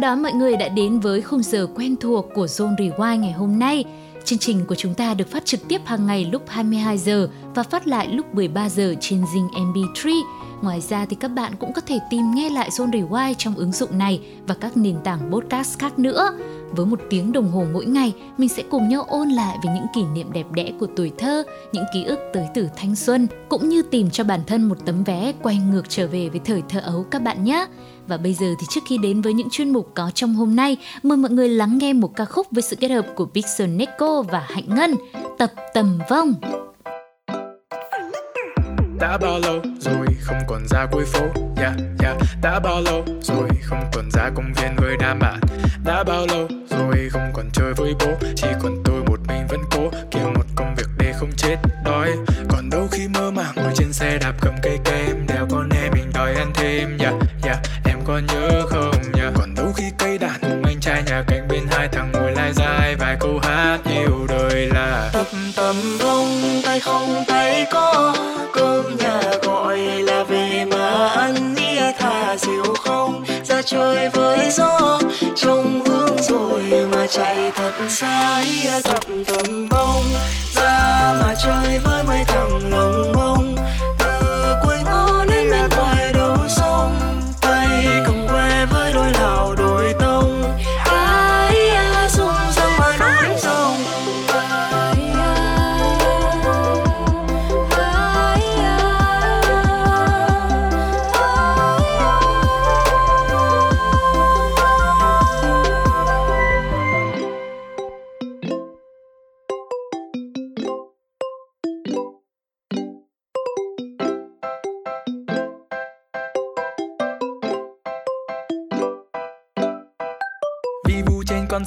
đó mọi người đã đến với khung giờ quen thuộc của Zone Rewind ngày hôm nay. Chương trình của chúng ta được phát trực tiếp hàng ngày lúc 22 giờ và phát lại lúc 13 giờ trên Zing MP3. Ngoài ra thì các bạn cũng có thể tìm nghe lại Zone Rewind trong ứng dụng này và các nền tảng podcast khác nữa. Với một tiếng đồng hồ mỗi ngày, mình sẽ cùng nhau ôn lại về những kỷ niệm đẹp đẽ của tuổi thơ, những ký ức tới từ thanh xuân, cũng như tìm cho bản thân một tấm vé quay ngược trở về với thời thơ ấu các bạn nhé. Và bây giờ thì trước khi đến với những chuyên mục có trong hôm nay, mời mọi người lắng nghe một ca khúc với sự kết hợp của Pixel Neko và Hạnh Ngân, Tập Tầm Vong. Đã bao lâu rồi không còn ra cuối phố? Yeah, yeah. Đã bao lâu rồi không còn ra công viên với đám bạn? Đã bao lâu rồi không còn chơi với bố? Chỉ còn tôi một mình vẫn cố kiếm một công việc để không chết đói. Còn đâu khi mơ màng ngồi trên xe đạp cầm cây kem Đèo con em mình đòi ăn thêm yeah, có nhớ không yeah. Còn đâu khi cây đàn cùng anh trai nhà cạnh bên hai thằng ngồi lai dài vài câu hát yêu đời là Tập tầm vong tay không tay có cơm nhà gọi là về mà ăn nghĩa thả diều không ra chơi với gió trông hướng rồi mà chạy thật xa tập tầm vong ra mà chơi với mấy thằng lồng bông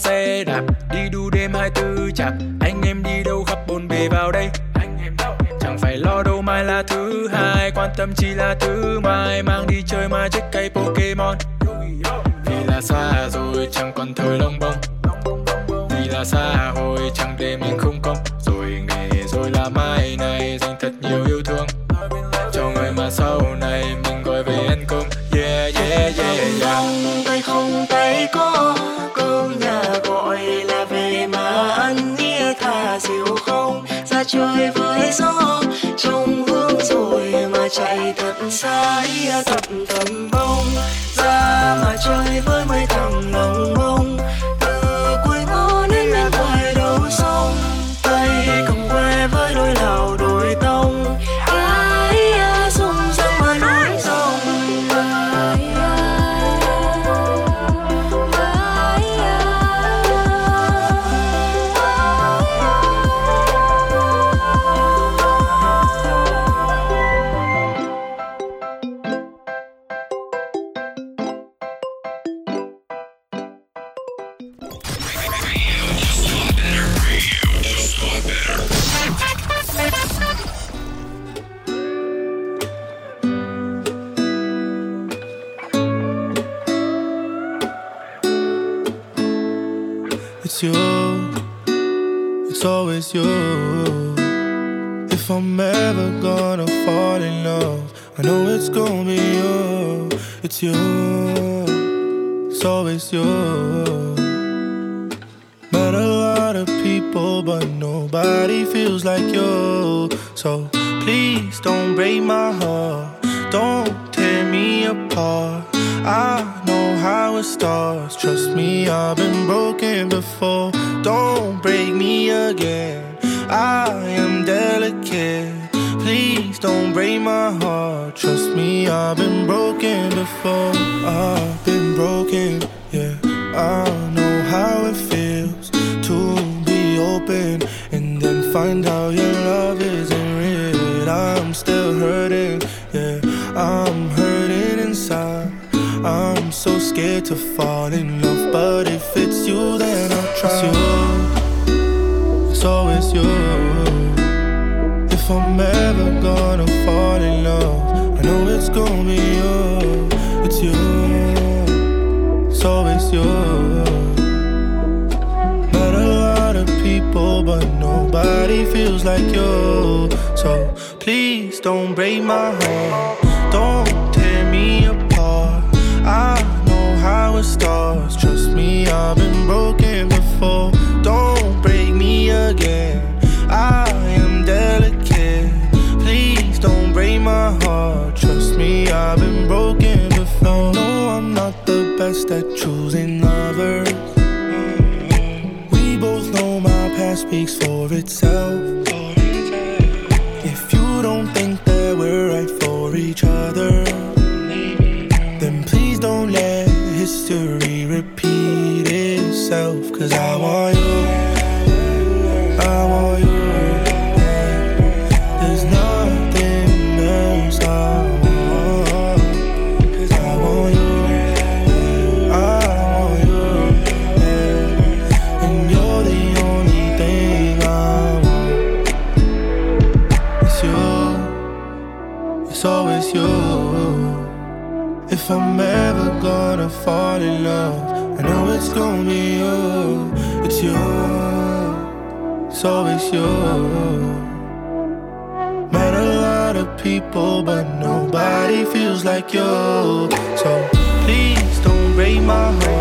xe đạp, Đi đu đêm hai tư chạp. Anh em đi đâu khắp bồn bề vào đây? Anh em đâu? Chẳng phải lo đâu mai là thứ hai, Quan tâm chỉ là thứ mai. Mang đi chơi mà check cây Pokemon. Vì là xa rồi, chẳng còn thời lông bông. Vì là xa hồi, chẳng để mình không công. Gió trong hướng rồi mà chạy thật xa. It's you, it's always you. If I'm ever gonna fall in love, I know it's gonna be you. It's you, it's always you. Met a lot of people, but nobody feels like you. So please don't break my heart, don't tear me apart. I how it starts. Trust me, I've been broken before. Don't break me again. I am delicate. Please don't break my heart. Trust me, I've been broken before. I've been broken, yeah. I know how it feels to be open and then find out your love isn't so scared to fall in love, but if it's you, then I'll try. It's you, it's always you. If I'm ever gonna fall in love, I know it's gonna be you. It's you, it's always you. Met a lot of people, but nobody feels like you. So please don't break my heart. Don't tear me apart. I how. Trust me, I've been broken before. Don't break me again. I am delicate. Please don't break my heart. Trust me, I've been broken before. No, I'm not the best at choosing lovers. We both know my past speaks for itself. If you don't think that we're right for each other, history repeat itself. Cause I want you, it's always you. Met a lot of people, but nobody feels like you. So please don't break my heart,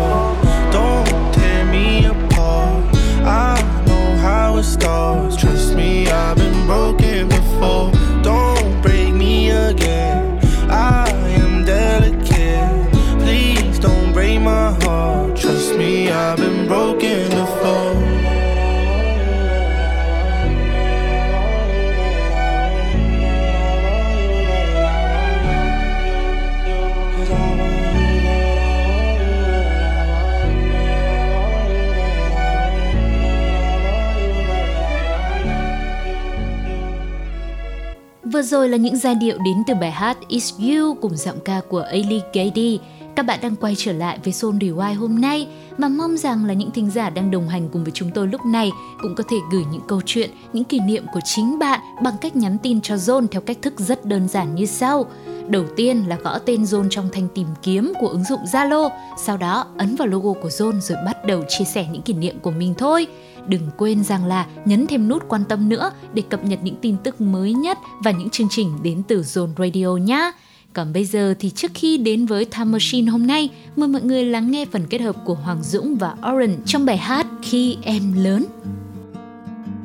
rồi là những giai điệu đến từ bài hát It's You cùng giọng ca của Ali Gady. Các bạn đang quay trở lại với Soul Rewind hôm nay mà mong rằng là những thính giả đang đồng hành cùng với chúng tôi lúc này cũng có thể gửi những câu chuyện, những kỷ niệm của chính bạn bằng cách nhắn tin cho Zone theo cách thức rất đơn giản như sau. Đầu tiên là gõ tên Zone trong thanh tìm kiếm của ứng dụng Zalo, sau đó ấn vào logo của Zone rồi bắt đầu chia sẻ những kỷ niệm của mình thôi. Đừng quên rằng là nhấn thêm nút quan tâm nữa để cập nhật những tin tức mới nhất và những chương trình đến từ Zone Radio nhé. Còn bây giờ thì trước khi đến với Time Machine hôm nay, mời mọi người lắng nghe phần kết hợp của Hoàng Dũng và Oren trong bài hát Khi Em Lớn.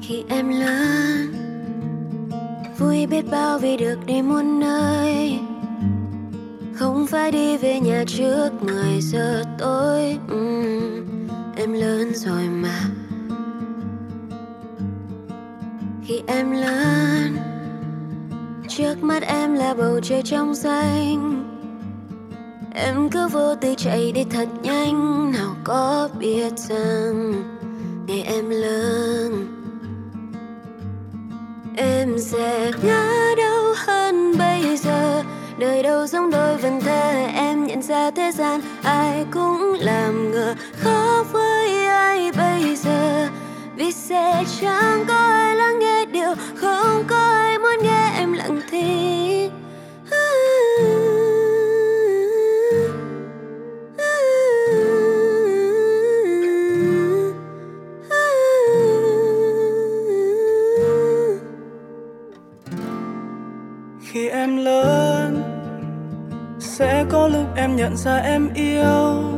khi em lớn vui biết bao vì được đi muôn nơi không phải đi về nhà trước 10 giờ tối Ừm, em lớn rồi mà khi em lớn. Trước mắt em là bầu trời trong xanh. Em cứ vô tư chạy đi thật nhanh. Nào có biết rằng ngày em lớn, em sẽ ngã đâu hơn bây giờ. Đời đâu giống đôi vần thơ, em nhận ra thế gian ai cũng làm ngờ. Khó với ai bây giờ? Vì sẽ chẳng có ai lắng nghe điều không có ai muốn nghe em lặng thinh khi em lớn, sẽ có lúc em nhận ra em yêu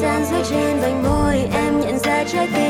Gian dưới trên vành môi em nhận ra trái tim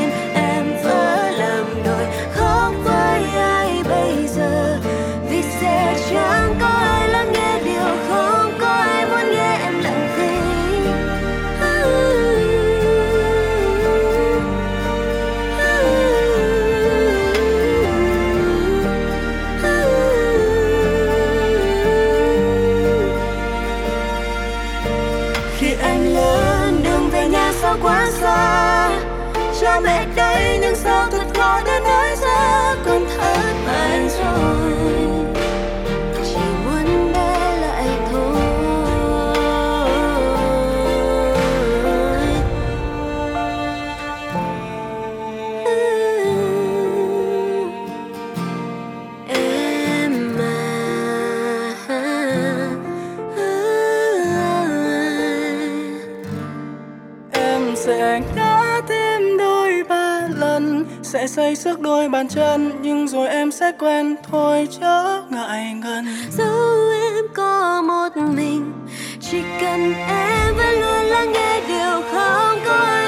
bàn chân, nhưng rồi em sẽ quen. Thôi chớ ngại ngần. Dẫu em có một mình, chỉ cần em vẫn luôn lắng nghe điều không có ai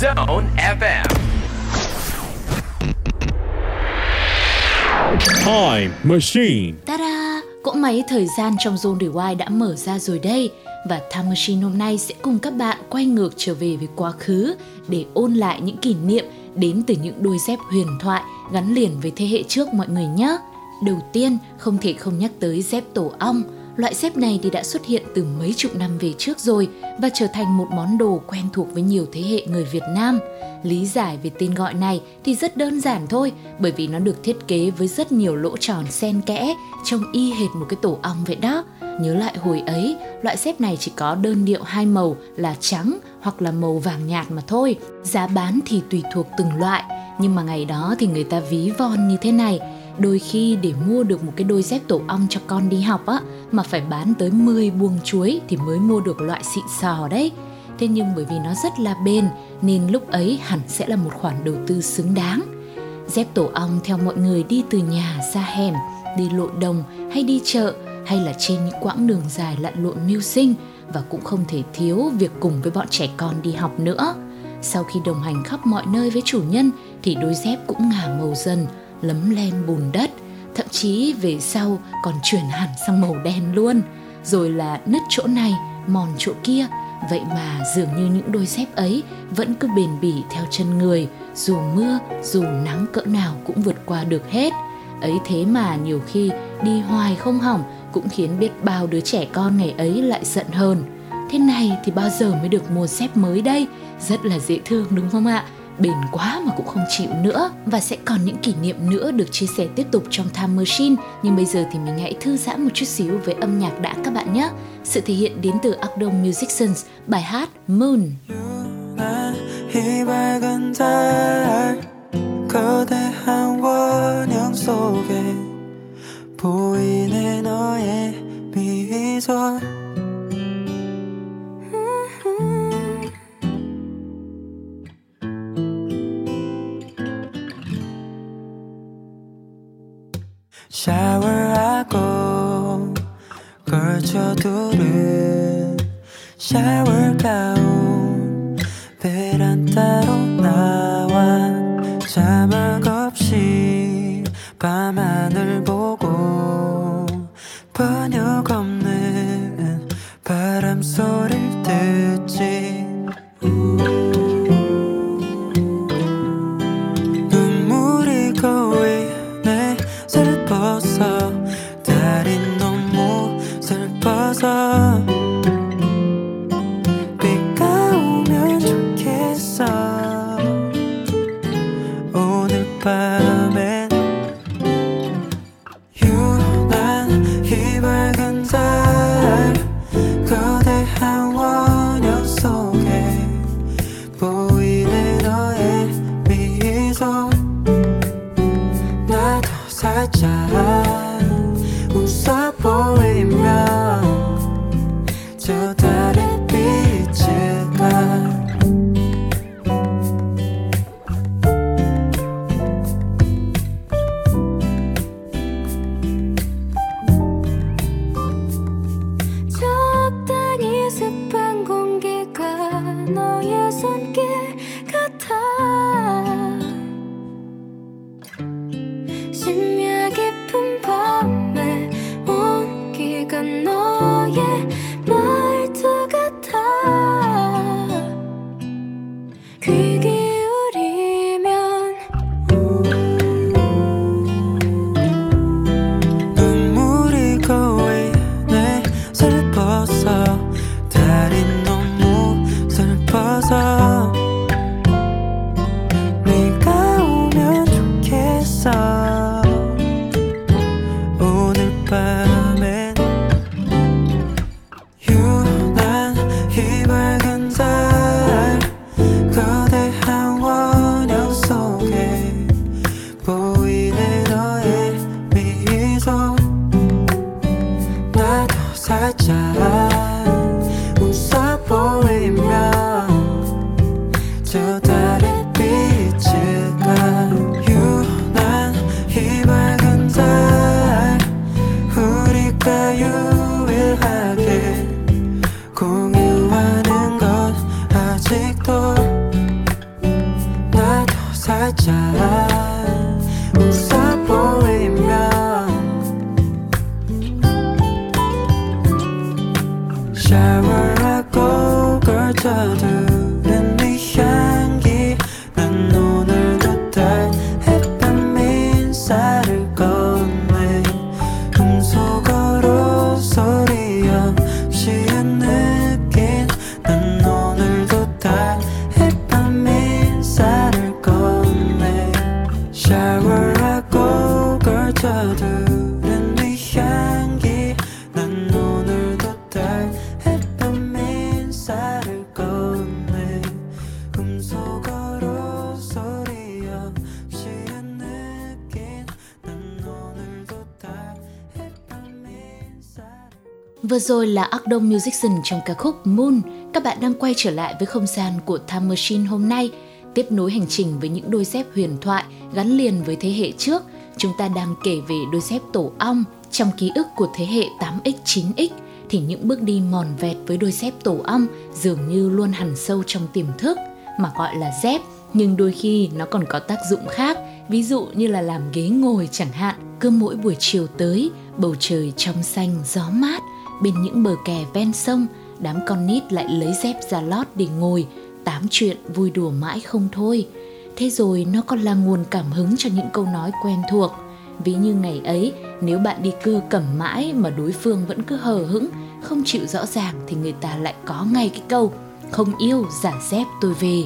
Zone FM. Time Machine. Ta-da! Cỗ máy thời gian trong Zone Rewind đã mở ra rồi đây và Time Machine hôm nay sẽ cùng các bạn quay ngược trở về với quá khứ để ôn lại những kỷ niệm đến từ những đôi dép huyền thoại gắn liền với thế hệ trước mọi người nhé. Đầu tiên, không thể không nhắc tới dép tổ ong – Loại dép này thì đã xuất hiện từ mấy chục năm về trước rồi và trở thành một món đồ quen thuộc với nhiều thế hệ người Việt Nam. Lý giải về tên gọi này thì rất đơn giản thôi, bởi vì nó được thiết kế với rất nhiều lỗ tròn xen kẽ, trông y hệt một cái tổ ong vậy đó. Nhớ lại hồi ấy, loại dép này chỉ có đơn điệu hai màu là trắng hoặc là màu vàng nhạt mà thôi. Giá bán thì tùy thuộc từng loại, nhưng mà ngày đó thì người ta ví von như thế này, đôi khi để mua được một cái đôi dép tổ ong cho con đi học á mà phải bán tới 10 buồng chuối thì mới mua được loại xịn sò đấy. Thế nhưng bởi vì nó rất là bền nên lúc ấy hẳn sẽ là một khoản đầu tư xứng đáng. Dép tổ ong theo mọi người đi từ nhà ra hẻm, đi lội đồng hay đi chợ hay là trên những quãng đường dài lặn lội mưu sinh và cũng không thể thiếu việc cùng với bọn trẻ con đi học nữa. Sau khi đồng hành khắp mọi nơi với chủ nhân thì đôi dép cũng ngả màu dần, lấm lem bùn đất, thậm chí về sau còn chuyển hẳn sang màu đen luôn. Rồi là nứt chỗ này, mòn chỗ kia. Vậy mà dường như những đôi dép ấy vẫn cứ bền bỉ theo chân người, dù mưa, dù nắng cỡ nào cũng vượt qua được hết. Ấy thế mà nhiều khi đi hoài không hỏng cũng khiến biết bao đứa trẻ con ngày ấy lại giận hơn. Thế này thì bao giờ mới được mua dép mới đây? Rất là dễ thương đúng không ạ? bền quá mà cũng không chịu nữa và sẽ còn những kỷ niệm nữa được chia sẻ tiếp tục trong Time Machine nhưng bây giờ thì mình hãy thư giãn một chút xíu với âm nhạc đã các bạn nhé sự thể hiện đến từ Acdom Musicians bài hát Moon 거대한 원형 속에 보이네 너의 미소 하고 걸쳐두른 샤워 가운 rồi là Akdom Musician trong ca khúc Moon. Các bạn đang quay trở lại với không gian của Time Machine hôm nay, tiếp nối hành trình với những đôi dép huyền thoại gắn liền với thế hệ trước. Chúng ta đang kể về đôi dép tổ ong trong ký ức của thế hệ 8X, 9X thì những bước đi mòn vẹt với đôi dép tổ ong dường như luôn hằn sâu trong tiềm thức mà gọi là dép nhưng đôi khi nó còn có tác dụng khác ví dụ như là làm ghế ngồi chẳng hạn cứ mỗi buổi chiều tới bầu trời trong xanh gió mát bên những bờ kè ven sông, đám con nít lại lấy dép ra lót để ngồi, tám chuyện vui đùa mãi không thôi. Thế rồi nó còn là nguồn cảm hứng cho những câu nói quen thuộc. Ví như ngày ấy, nếu bạn đi cưa cẩm mãi mà đối phương vẫn cứ hờ hững, không chịu rõ ràng thì người ta lại có ngay cái câu, không yêu, giả dép tôi về.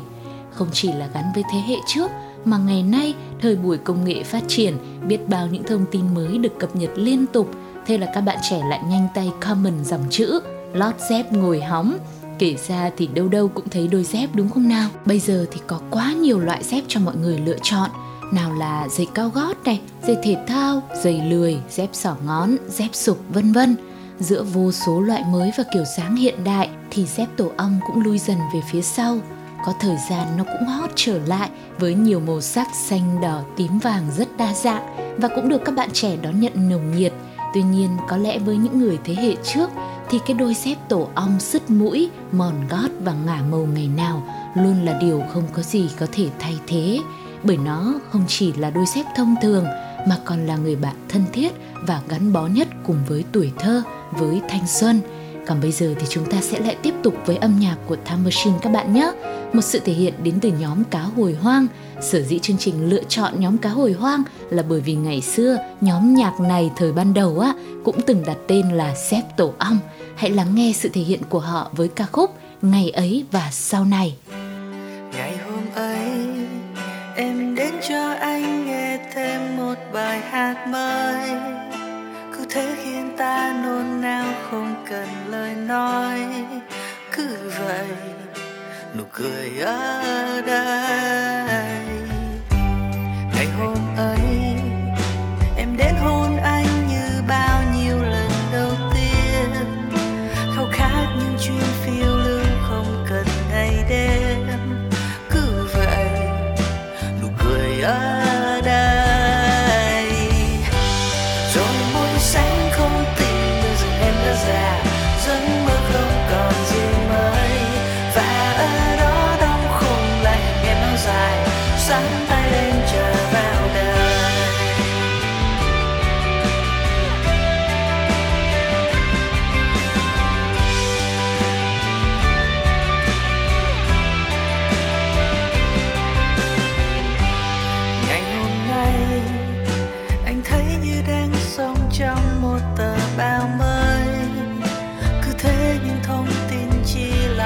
Không chỉ là gắn với thế hệ trước, mà ngày nay thời buổi công nghệ phát triển, biết bao những thông tin mới được cập nhật liên tục thế là các bạn trẻ lại nhanh tay comment dòng chữ, lót dép ngồi hóng. Kể ra thì đâu đâu cũng thấy đôi dép đúng không nào? Bây giờ thì có quá nhiều loại dép cho mọi người lựa chọn. Nào là giày cao gót này, giày thể thao, giày lười, dép sỏ ngón, dép sục vân vân. Giữa vô số loại mới và kiểu dáng hiện đại thì dép tổ ong cũng lui dần về phía sau. Có thời gian nó cũng hot trở lại với nhiều màu sắc xanh đỏ tím vàng rất đa dạng và cũng được các bạn trẻ đón nhận nồng nhiệt tuy nhiên, có lẽ với những người thế hệ trước, thì cái đôi dép tổ ong sứt mũi, mòn gót và ngả màu ngày nào luôn là điều không có gì có thể thay thế bởi nó không chỉ là đôi dép thông thường, mà còn là người bạn thân thiết và gắn bó nhất cùng với tuổi thơ, với thanh xuân còn bây giờ thì chúng ta sẽ lại tiếp tục với âm nhạc của Time Machine các bạn nhé. Một sự thể hiện đến từ nhóm Cá Hồi Hoang. Sở dĩ chương trình lựa chọn nhóm Cá Hồi Hoang là bởi vì ngày xưa, nhóm nhạc này thời ban đầu á, cũng từng đặt tên là Xếp Tổ Ong. Hãy lắng nghe sự thể hiện của họ với ca khúc Ngày ấy và sau này. Ngày hôm ấy, em đến cho anh nghe thêm một bài hát mới cứ thế khiến ta nôn nao, không cần lời nói cứ vậy nụ cười ở đây. Ngày hôm ấy em đến hôn anh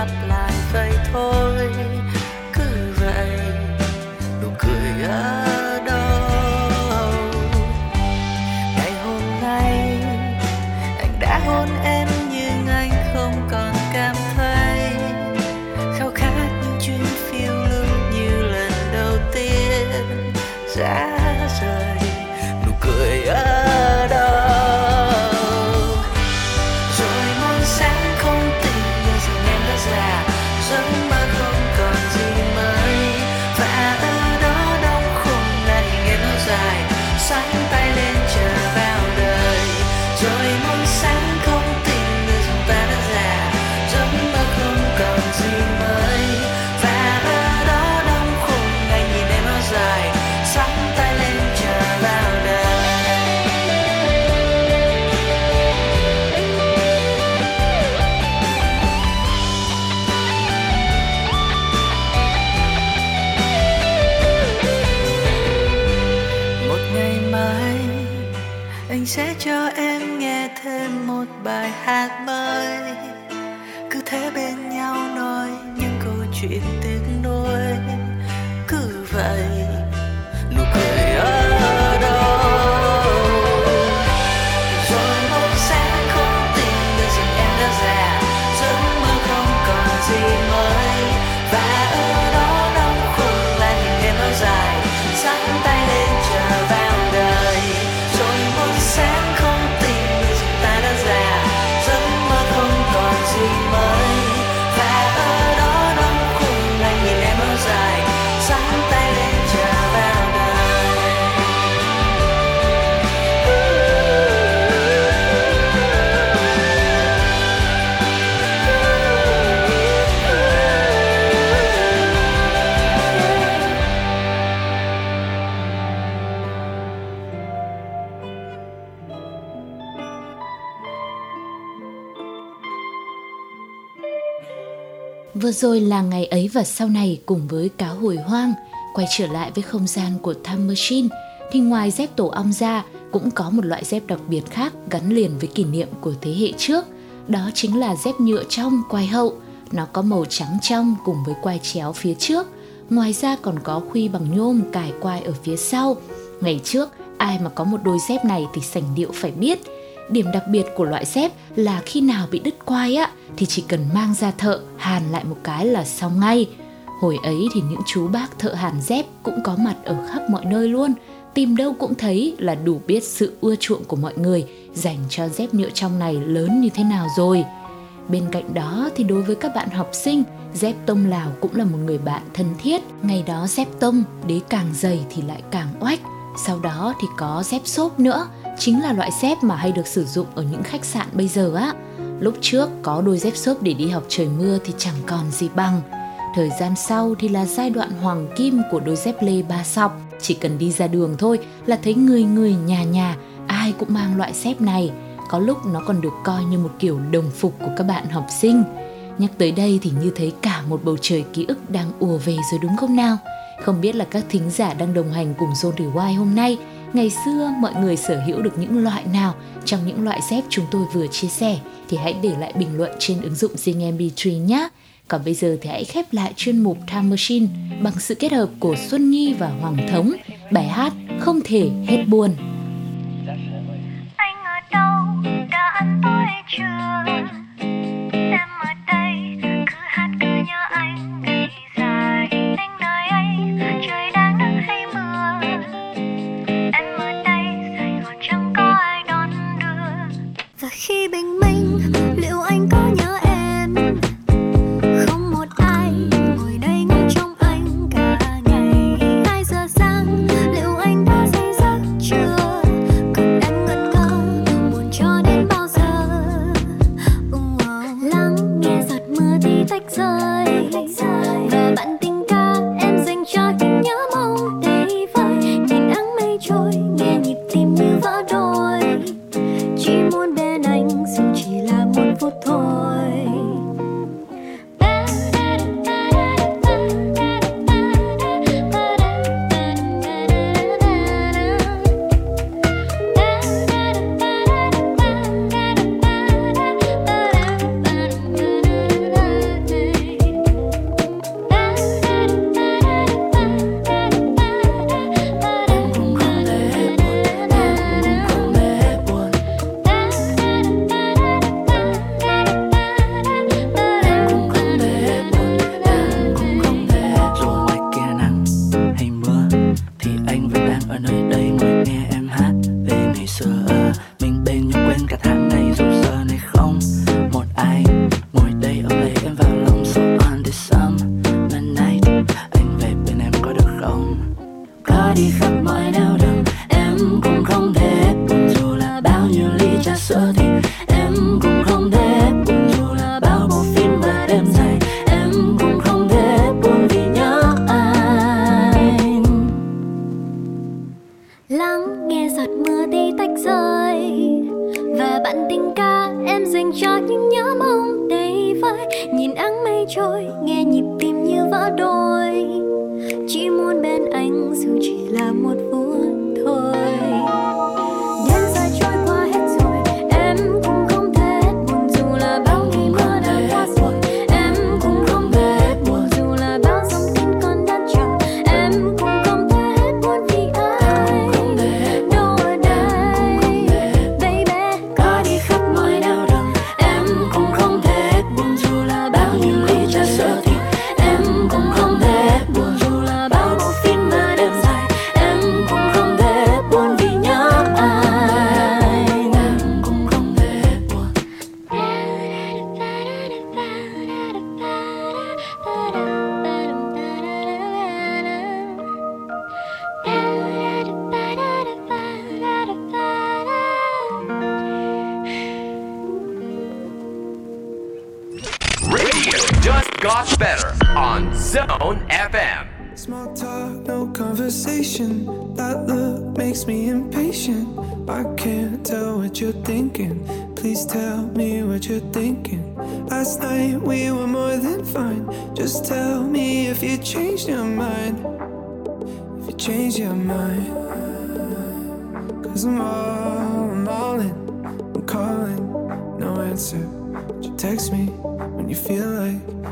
lặp lại vậy thôi. Rồi là ngày ấy và sau này cùng với cá hồi hoang, quay trở lại với không gian của Time Machine, thì ngoài dép tổ ong ra cũng có một loại dép đặc biệt khác gắn liền với kỷ niệm của thế hệ trước. Đó chính là dép nhựa trong quai hậu. Nó có màu trắng trong cùng với quai chéo phía trước. Ngoài ra còn có khuy bằng nhôm cài quai ở phía sau. Ngày trước, ai mà có một đôi dép này thì sành điệu phải biết. Điểm đặc biệt của loại dép là khi nào bị đứt quai á thì chỉ cần mang ra thợ hàn lại một cái là xong ngay. Hồi ấy thì những chú bác thợ hàn dép cũng có mặt ở khắp mọi nơi luôn. Tìm đâu cũng thấy là đủ biết sự ưa chuộng của mọi người dành cho dép nhựa trong này lớn như thế nào rồi. Bên cạnh đó thì đối với các bạn học sinh, dép tông Lào cũng là một người bạn thân thiết. Ngày đó dép tông, đế càng dày thì lại càng oách. Sau đó thì có dép xốp nữa, chính là loại dép mà hay được sử dụng ở những khách sạn bây giờ á. Lúc trước có đôi dép xốp để đi học trời mưa thì chẳng còn gì bằng. Thời gian sau thì là giai đoạn hoàng kim của đôi dép lê ba sọc. Chỉ cần đi ra đường thôi là thấy người người nhà nhà, ai cũng mang loại dép này. Có lúc nó còn được coi như một kiểu đồng phục của các bạn học sinh. Nhắc tới đây thì như thấy cả một bầu trời ký ức đang ùa về rồi đúng không nào? Không biết là các thính giả đang đồng hành cùng Zone Rewind hôm nay ngày xưa mọi người sở hữu được những loại nào trong những loại dép chúng tôi vừa chia sẻ thì hãy để lại bình luận trên ứng dụng Zing MP3 nhé. Còn bây giờ thì hãy khép lại chuyên mục Time Machine bằng sự kết hợp của Xuân Nhi và Hoàng Thống, bài hát Không thể hết buồn. anh ở đâu đã ăn tối chưa 设定。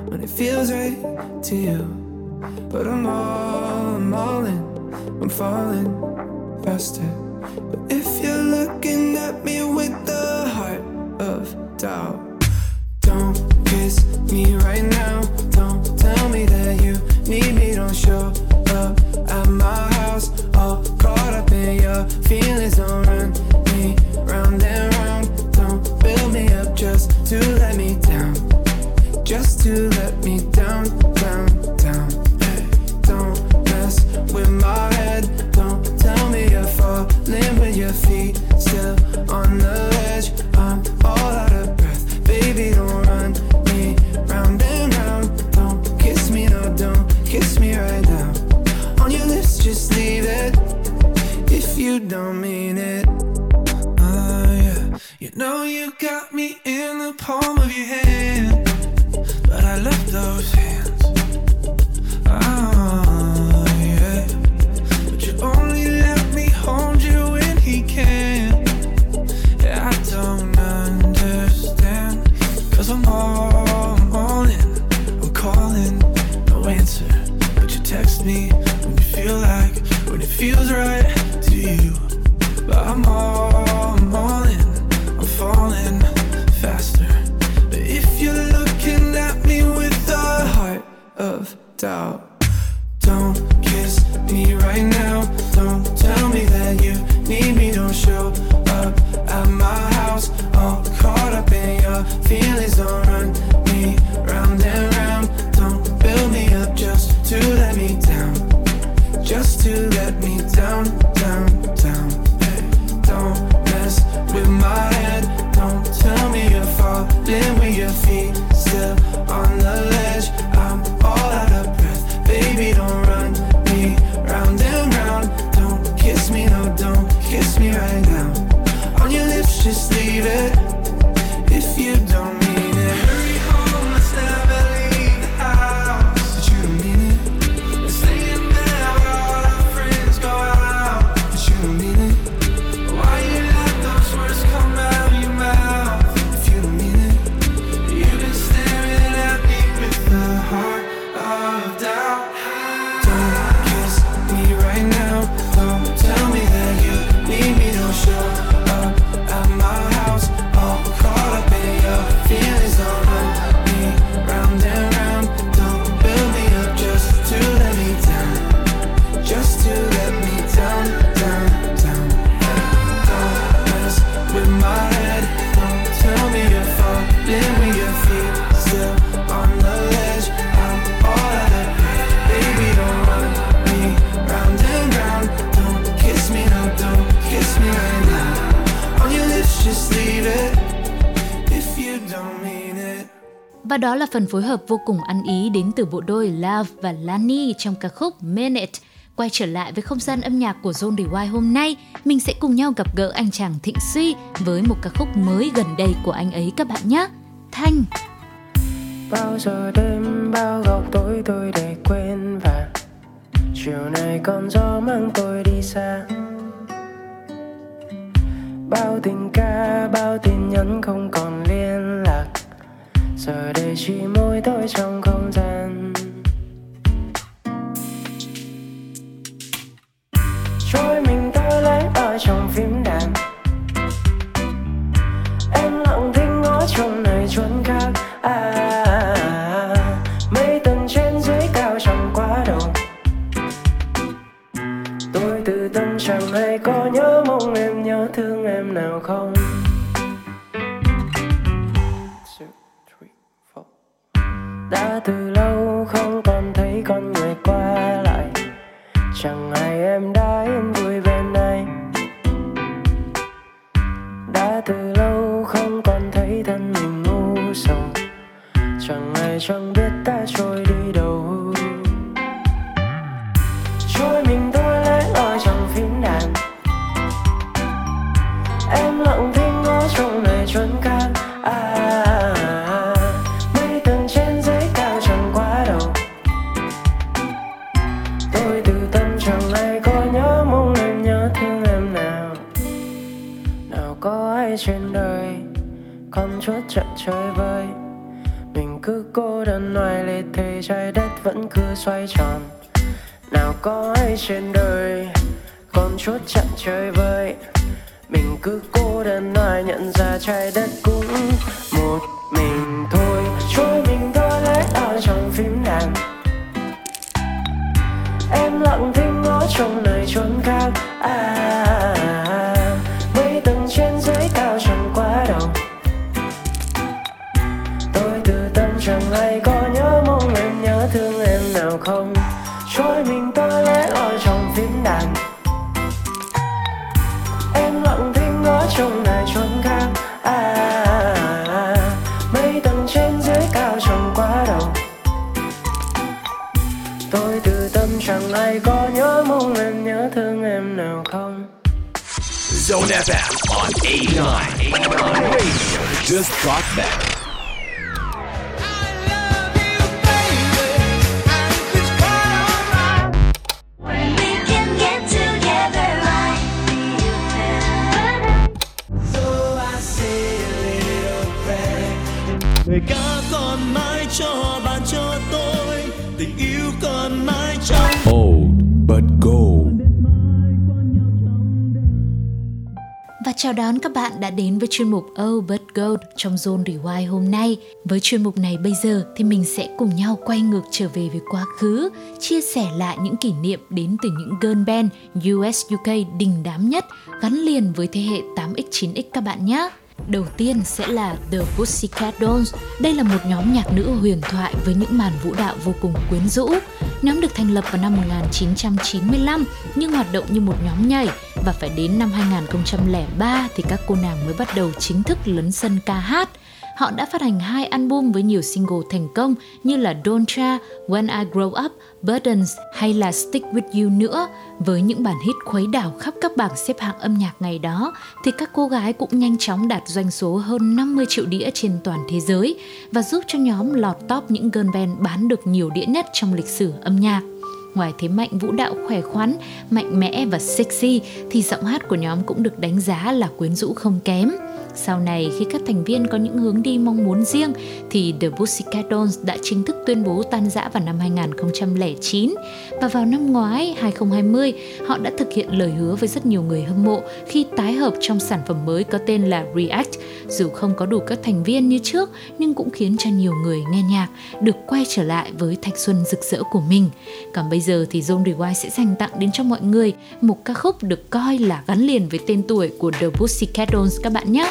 when it feels right to you. But I'm all, I'm all in, I'm falling faster. But if you're looking at me with the heart of doubt, don't kiss me right now. Don't tell me that you need me. Don't show up at my house, all caught up in your feelings. Don't run still on the edge. I'm all out of breath, baby. Don't run me round and round. Don't kiss me, no, don't kiss me right now. On your just leave it if you don't mean it. Oh, yeah. You know you. phần phối hợp vô cùng ăn ý đến từ bộ đôi Love và Lani trong ca khúc Minute. Quay trở lại với không gian âm nhạc của Zone DY hôm nay, mình sẽ cùng nhau gặp gỡ anh chàng Thịnh Suy với một ca khúc mới gần đây của anh ấy các bạn nhé. Thanh Bao giờ đêm bao góc tối tôi để quên và Chiều nay còn gió mang tôi đi xa Bao tình ca, bao tin nhắn không còn liên lạc giờ đây chỉ mỗi tôi trong câu Zone FM on 89. Radio just got better. Và chào đón các bạn đã đến với chuyên mục Oh But Gold trong Zone Rewind hôm nay. Với chuyên mục này bây giờ thì mình sẽ cùng nhau quay ngược trở về với quá khứ, chia sẻ lại những kỷ niệm đến từ những girl band US UK đình đám nhất gắn liền với thế hệ 8X 9X các bạn nhé. Đầu tiên sẽ là The Pussycat Dolls. Đây là một nhóm nhạc nữ huyền thoại với những màn vũ đạo vô cùng quyến rũ. Nhóm được thành lập vào năm 1995 nhưng hoạt động như một nhóm nhảy và phải đến năm 2003 thì các cô nàng mới bắt đầu chính thức lấn sân ca hát. Họ đã phát hành hai album với nhiều single thành công như là Don't Cha, When I Grow Up, Burdens hay là Stick With You nữa. Với những bản hit khuấy đảo khắp các bảng xếp hạng âm nhạc ngày đó thì các cô gái cũng nhanh chóng đạt doanh số hơn 50 triệu đĩa trên toàn thế giới và giúp cho nhóm lọt top những girl band bán được nhiều đĩa nhất trong lịch sử âm nhạc. Ngoài thế mạnh vũ đạo khỏe khoắn, mạnh mẽ và sexy thì giọng hát của nhóm cũng được đánh giá là quyến rũ không kém. Sau này, khi các thành viên có những hướng đi mong muốn riêng, thì The Pussycat Dolls đã chính thức tuyên bố tan rã vào năm 2009 và vào năm ngoái 2020 họ đã thực hiện lời hứa với rất nhiều người hâm mộ khi tái hợp trong sản phẩm mới có tên là React. Dù không có đủ các thành viên như trước, nhưng cũng khiến cho nhiều người nghe nhạc, được quay trở lại với thanh xuân rực rỡ của mình. Còn bây giờ thì Zone Rewind sẽ dành tặng đến cho mọi người một ca khúc được coi là gắn liền với tên tuổi của The Pussycat Dolls các bạn nhé.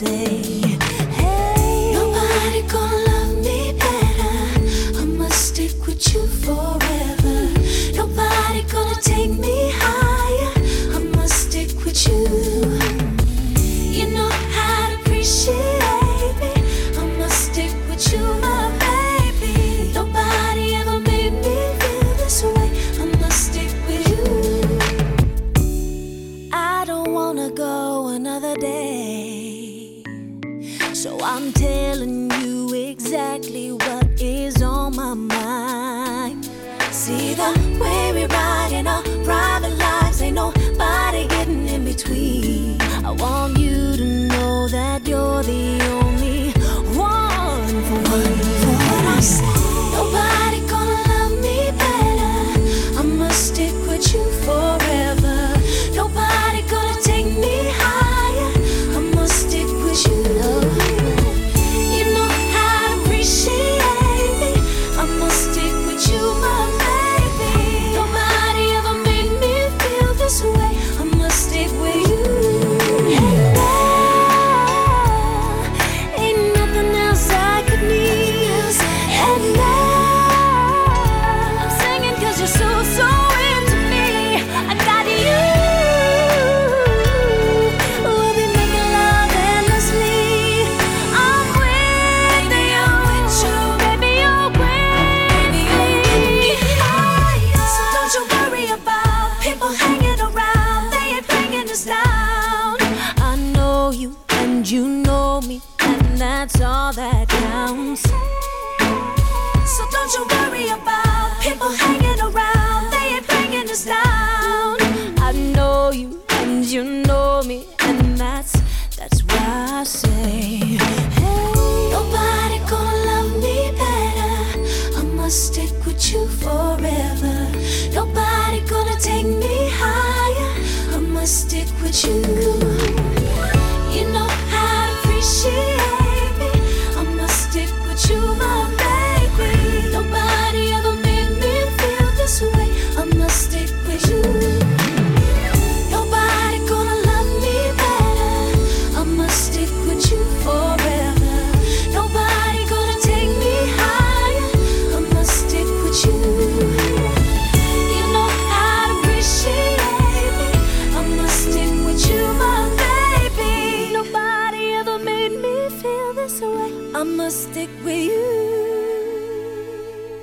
say, Hey, nobody gonna love me better. I must stick with you forever. Nobody gonna take me higher. I must stick with you. You know how to appreciate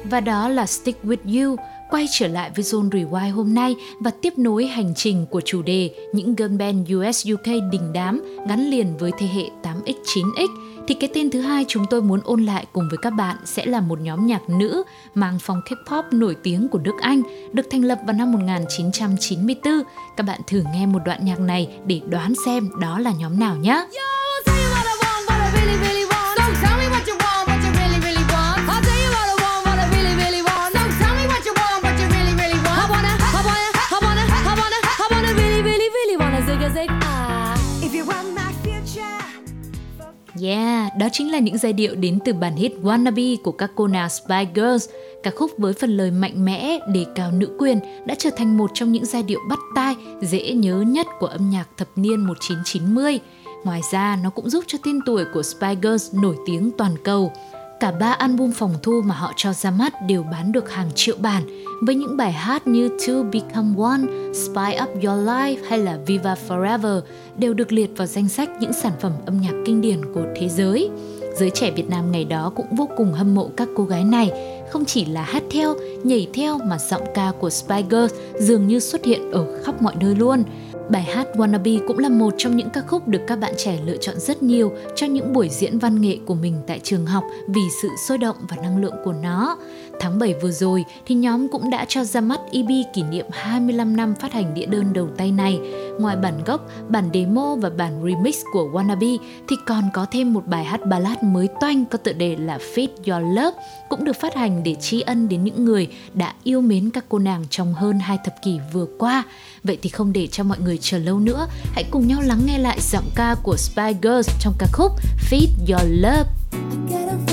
Và đó là Stick With You, quay trở lại với Zone Rewind hôm nay và tiếp nối hành trình của chủ đề những girl band US UK đình đám gắn liền với thế hệ 8X 9X thì cái tên thứ hai chúng tôi muốn ôn lại cùng với các bạn sẽ là một nhóm nhạc nữ mang phong K-pop nổi tiếng của nước Anh, được thành lập vào năm 1994. Các bạn thử nghe một đoạn nhạc này để đoán xem đó là nhóm nào nhé. I'll Yeah, đó chính là những giai điệu đến từ bản hit Wannabe của các cô nàng Spy Girls. Ca khúc với phần lời mạnh mẽ, đề cao nữ quyền đã trở thành một trong những giai điệu bắt tai, dễ nhớ nhất của âm nhạc thập niên 1990. Ngoài ra, nó cũng giúp cho tên tuổi của Spy Girls nổi tiếng toàn cầu. Cả ba album phòng thu mà họ cho ra mắt đều bán được hàng triệu bản với những bài hát như To Become One, Spy Up Your Life hay là Viva Forever đều được liệt vào danh sách những sản phẩm âm nhạc kinh điển của thế giới. Giới trẻ Việt Nam ngày đó cũng vô cùng hâm mộ các cô gái này, không chỉ là hát theo, nhảy theo mà giọng ca của Spy Girls dường như xuất hiện ở khắp mọi nơi luôn. Bài hát Wannabe cũng là một trong những ca khúc được các bạn trẻ lựa chọn rất nhiều cho những buổi diễn văn nghệ của mình tại trường học vì sự sôi động và năng lượng của nó. Tháng 7 vừa rồi thì nhóm cũng đã cho ra mắt EP kỷ niệm 25 năm phát hành đĩa đơn đầu tay này. Ngoài bản gốc, bản demo và bản remix của Wannabe thì còn có thêm một bài hát ballad mới toanh có tựa đề là Fit Your Love cũng được phát hành để tri ân đến những người đã yêu mến các cô nàng trong hơn hai thập kỷ vừa qua. Vậy thì không để cho mọi người chờ lâu nữa, hãy cùng nhau lắng nghe lại giọng ca của Spy Girls trong ca khúc Feed Your Love. I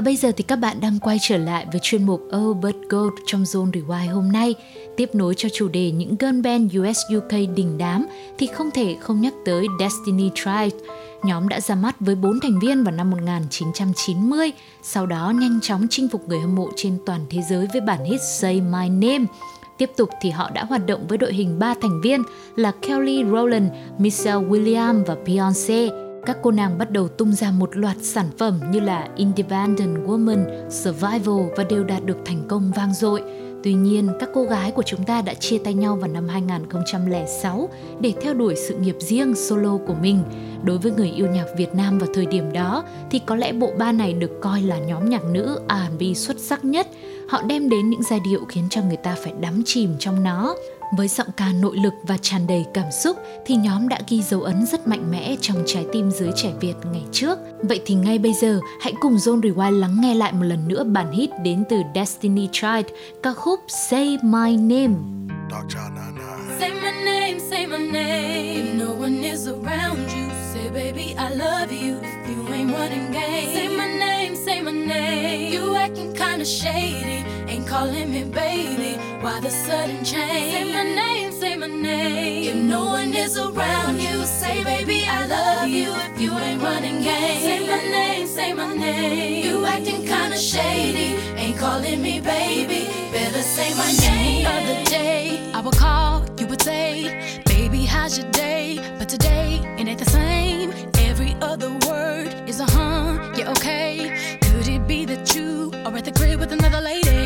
Và bây giờ thì các bạn đang quay trở lại với chuyên mục Oh But Gold trong Zone Rewind hôm nay. Tiếp nối cho chủ đề những girl band US UK đình đám thì không thể không nhắc tới Destiny Child. Nhóm đã ra mắt với 4 thành viên vào năm 1990, sau đó nhanh chóng chinh phục người hâm mộ trên toàn thế giới với bản hit Say My Name. Tiếp tục thì họ đã hoạt động với đội hình 3 thành viên là Kelly Rowland, Michelle Williams và Beyoncé. Các cô nàng bắt đầu tung ra một loạt sản phẩm như là Independent Woman, Survival và đều đạt được thành công vang dội. Tuy nhiên, các cô gái của chúng ta đã chia tay nhau vào năm 2006 để theo đuổi sự nghiệp riêng solo của mình. Đối với người yêu nhạc Việt Nam vào thời điểm đó thì có lẽ bộ ba này được coi là nhóm nhạc nữ R&B xuất sắc nhất. Họ đem đến những giai điệu khiến cho người ta phải đắm chìm trong nó. Với giọng ca nội lực và tràn đầy cảm xúc thì nhóm đã ghi dấu ấn rất mạnh mẽ trong trái tim giới trẻ Việt ngày trước. Vậy thì ngay bây giờ, hãy cùng Zone Rewind lắng nghe lại một lần nữa bản hit đến từ Destiny Child, ca khúc Say My Name. Say my name, say my name. No one is around you, baby I love you. If you ain't running game, say my name, say my name. You acting kinda shady, ain't calling me baby. Why the sudden change? Say my name, say my name. If no one is around you, say baby I love you. If you ain't running game, say my name, say my name. You acting kinda shady, ain't calling me baby. Better say my name. Other day I would call, you would say, baby how's your day? Today it ain't the same. Every other word is a huh, yeah okay. Could it be that you are at the crib with another lady?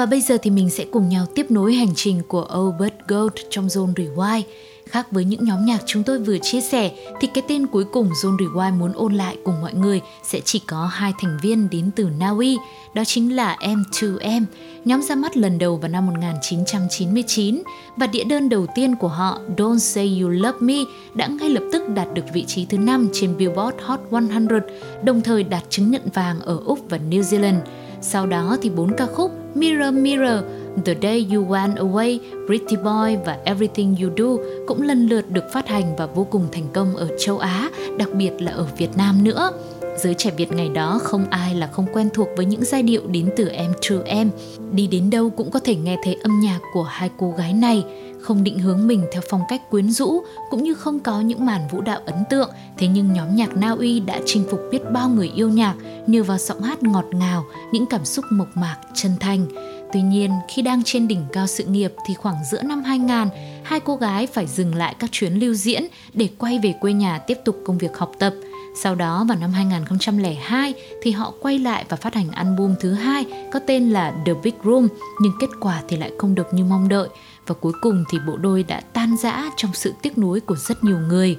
Và bây giờ thì mình sẽ cùng nhau tiếp nối hành trình của Albert Gold trong Zone Rewind. Khác với những nhóm nhạc chúng tôi vừa chia sẻ thì cái tên cuối cùng Zone Rewind muốn ôn lại cùng mọi người sẽ chỉ có hai thành viên đến từ Na Uy, đó chính là M2M. Nhóm ra mắt lần đầu vào năm 1999 và đĩa đơn đầu tiên của họ Don't Say You Love Me đã ngay lập tức đạt được vị trí thứ 5 trên Billboard Hot 100, đồng thời đạt chứng nhận vàng ở Úc và New Zealand. Sau đó thì bốn ca khúc Mirror Mirror, The Day You Went Away, Pretty Boy và Everything You Do cũng lần lượt được phát hành và vô cùng thành công ở châu Á, đặc biệt là ở Việt Nam nữa. Giới trẻ Việt ngày đó không ai là không quen thuộc với những giai điệu đến từ em True Em. Đi đến đâu cũng có thể nghe thấy âm nhạc của hai cô gái này không định hướng mình theo phong cách quyến rũ cũng như không có những màn vũ đạo ấn tượng. Thế nhưng nhóm nhạc Na Uy đã chinh phục biết bao người yêu nhạc nhờ vào giọng hát ngọt ngào những cảm xúc mộc mạc chân thành. Tuy nhiên, khi đang trên đỉnh cao sự nghiệp thì khoảng giữa năm 2000, hai cô gái phải dừng lại các chuyến lưu diễn để quay về quê nhà tiếp tục công việc học tập. Sau đó vào năm 2002 thì họ quay lại và phát hành album thứ hai có tên là The Big Room nhưng kết quả thì lại không được như mong đợi và cuối cùng thì bộ đôi đã tan rã trong sự tiếc nuối của rất nhiều người.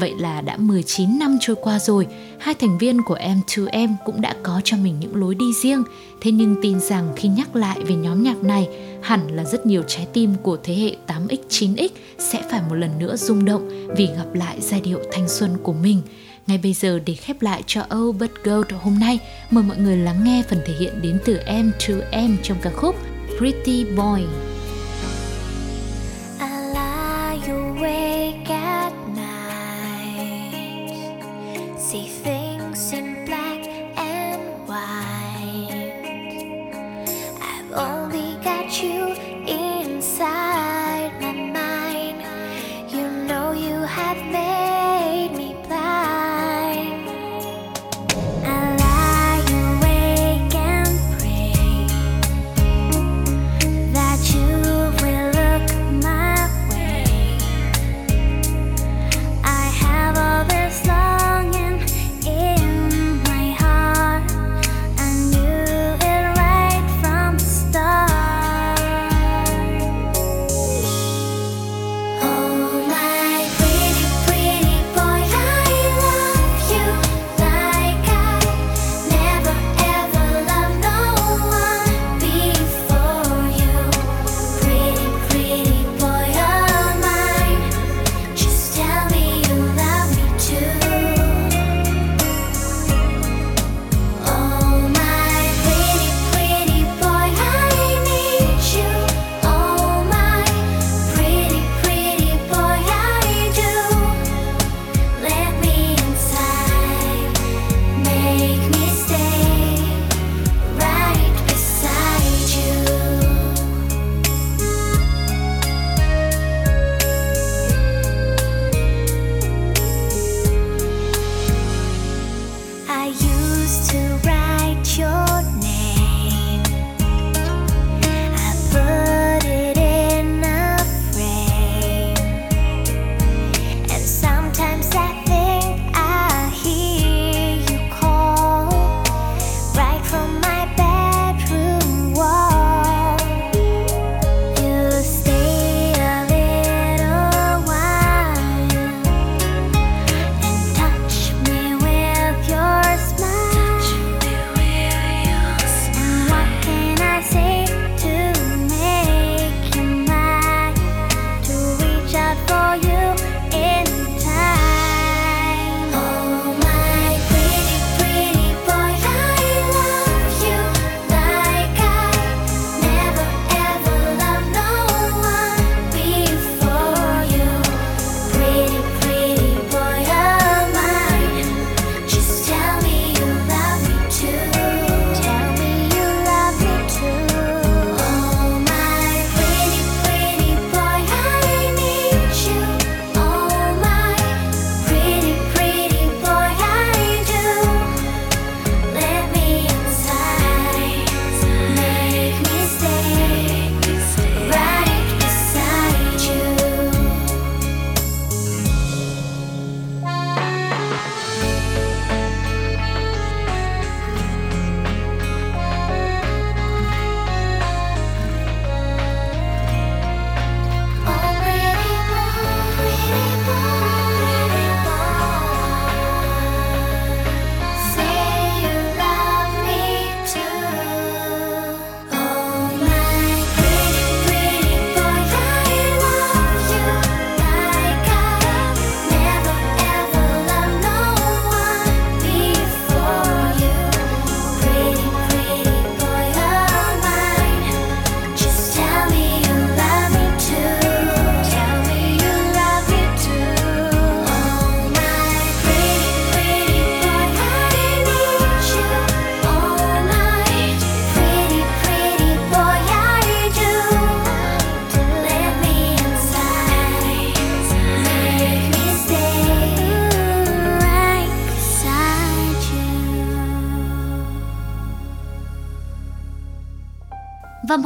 Vậy là đã 19 năm trôi qua rồi, hai thành viên của M2M cũng đã có cho mình những lối đi riêng. Thế nhưng tin rằng khi nhắc lại về nhóm nhạc này, hẳn là rất nhiều trái tim của thế hệ 8X, 9X sẽ phải một lần nữa rung động vì gặp lại giai điệu thanh xuân của mình. Ngay bây giờ để khép lại cho Oh But Gold hôm nay, mời mọi người lắng nghe phần thể hiện đến từ M2M trong ca khúc Pretty Boy.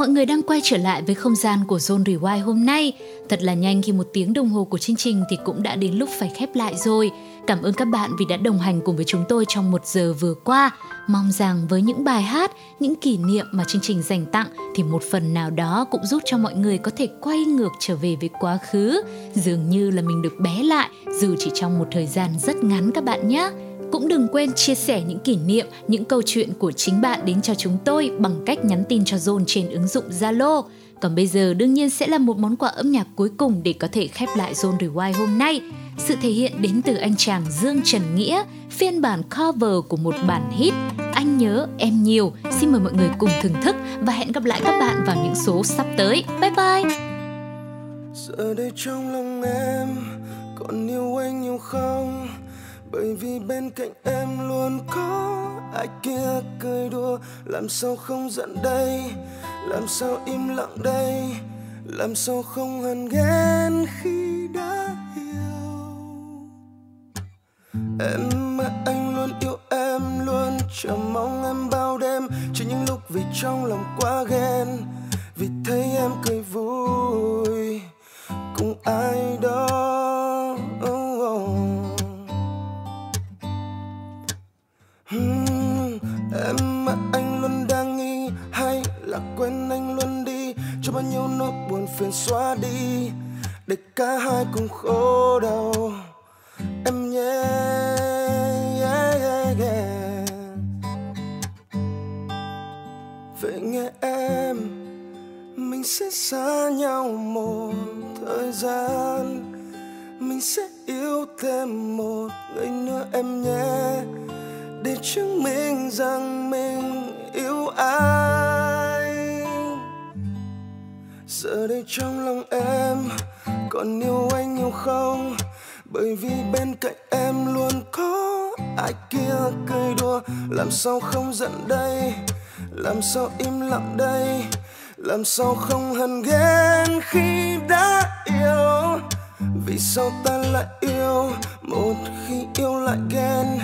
Mọi người đang quay trở lại với không gian của Zone Rewind hôm nay. Thật là nhanh khi một tiếng đồng hồ của chương trình thì cũng đã đến lúc phải khép lại rồi. Cảm ơn các bạn vì đã đồng hành cùng với chúng tôi trong một giờ vừa qua. Mong rằng với những bài hát, những kỷ niệm mà chương trình dành tặng thì một phần nào đó cũng giúp cho mọi người có thể quay ngược trở về với quá khứ. Dường như là mình được bé lại dù chỉ trong một thời gian rất ngắn các bạn nhé. Cũng đừng quên chia sẻ những kỷ niệm, những câu chuyện của chính bạn đến cho chúng tôi bằng cách nhắn tin cho Zone trên ứng dụng Zalo. Còn bây giờ đương nhiên sẽ là một món quà âm nhạc cuối cùng để có thể khép lại Zone Rewind hôm nay. Sự thể hiện đến từ anh chàng Dương Trần Nghĩa, phiên bản cover của một bản hit Anh nhớ em nhiều. Xin mời mọi người cùng thưởng thức và hẹn gặp lại các bạn vào những số sắp tới. Bye bye! giờ đây trong lòng em còn yêu anh nhiều không bởi vì bên cạnh em luôn có ai kia cười đùa. Làm sao không giận đây? Làm sao im lặng đây? Làm sao không hận ghen khi đã yêu em mà anh luôn yêu em, luôn chờ mong em bao đêm. Chỉ những lúc vì trong lòng quá ghen, vì thấy em cười vui. Cùng ai phiền xóa đi để cả hai cùng khổ đau. Em nhé yeah, yeah, yeah. vậy nghe em mình sẽ xa nhau một thời gian. Mình sẽ yêu thêm một người nữa em nhé. Để chứng minh rằng mình yêu ai. Giờ đây trong lòng em. Còn yêu anh nhiều không? Bởi vì bên cạnh em luôn có ai kia cười đùa. Làm sao không giận đây? Làm sao im lặng đây? Làm sao không hằn ghen khi đã yêu? Vì sao ta lại yêu? Một khi yêu lại ghen.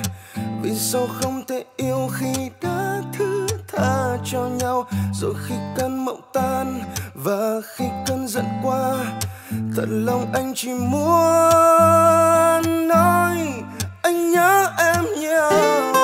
Vì sao không thể yêu khi đã thương? tha cho nhau. Rồi khi cơn mộng tan và khi cơn giận qua, thật lòng anh chỉ muốn nói, anh nhớ em nhiều.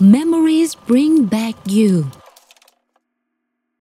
Memories bring back you.